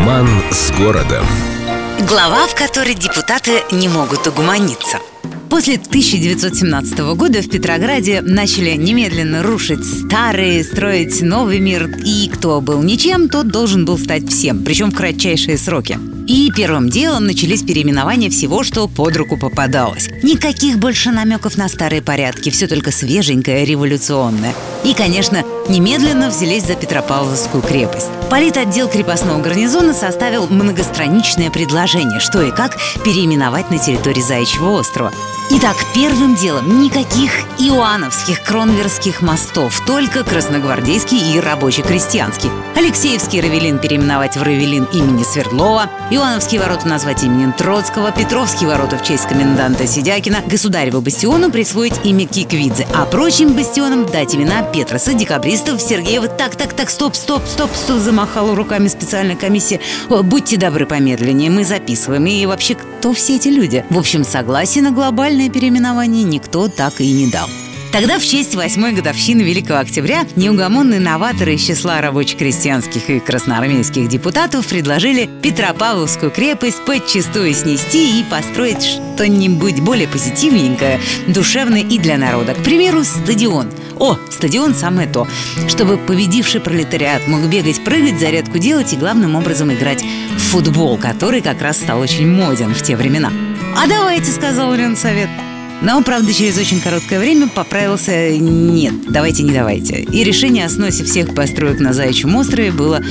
Роман с городом. Глава, в которой депутаты не могут угуманиться. После 1917 года в Петрограде начали немедленно рушить старые, строить новый мир, и кто был ничем, тот должен был стать всем, причем в кратчайшие сроки. И первым делом начались переименования всего, что под руку попадалось. Никаких больше намеков на старые порядки, все только свеженькое, революционное. И, конечно, немедленно взялись за Петропавловскую крепость. Политотдел крепостного гарнизона составил многостраничное предложение, что и как переименовать на территории Заячьего острова. Итак, первым делом никаких иоанновских кронверских мостов, только красногвардейский и рабоче-крестьянский. Алексеевский Равелин переименовать в Равелин имени Свердлова, Ивановские ворота назвать именем Троцкого, Петровские ворота в честь коменданта Сидякина, Государеву бастиону присвоить имя Киквидзе, а прочим бастионам дать имена Петроса, Декабристов, Сергеева. Так, так, так, стоп, стоп, стоп, стоп, замахала руками специальная комиссия. Будьте добры помедленнее, мы записываем. И вообще, кто все эти люди? В общем, согласие на глобальное переименование никто так и не дал. Тогда в честь восьмой годовщины Великого Октября неугомонные новаторы из числа рабоче-крестьянских и красноармейских депутатов предложили Петропавловскую крепость подчистую снести и построить что-нибудь более позитивненькое, душевное и для народа. К примеру, стадион. О, стадион самое то. Чтобы победивший пролетариат мог бегать, прыгать, зарядку делать и главным образом играть в футбол, который как раз стал очень моден в те времена. «А давайте», — сказал Ленсовет, но, правда, через очень короткое время поправился «нет, давайте, не давайте». И решение о сносе всех построек на Заячьем острове было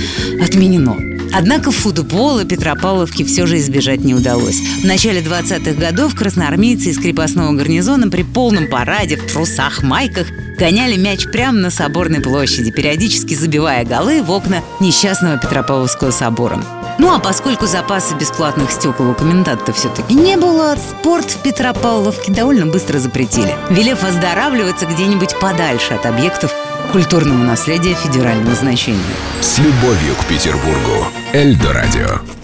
отменено. Однако футбола Петропавловки все же избежать не удалось. В начале 20-х годов красноармейцы из крепостного гарнизона при полном параде в трусах, майках гоняли мяч прямо на Соборной площади, периодически забивая голы в окна несчастного Петропавловского собора. Ну а поскольку запасы бесплатных стекол у коменданта все-таки не было, спорт в Петропавловке довольно быстро запретили, велев оздоравливаться где-нибудь подальше от объектов культурного наследия федерального значения. С любовью к Петербургу. Эльдо радио.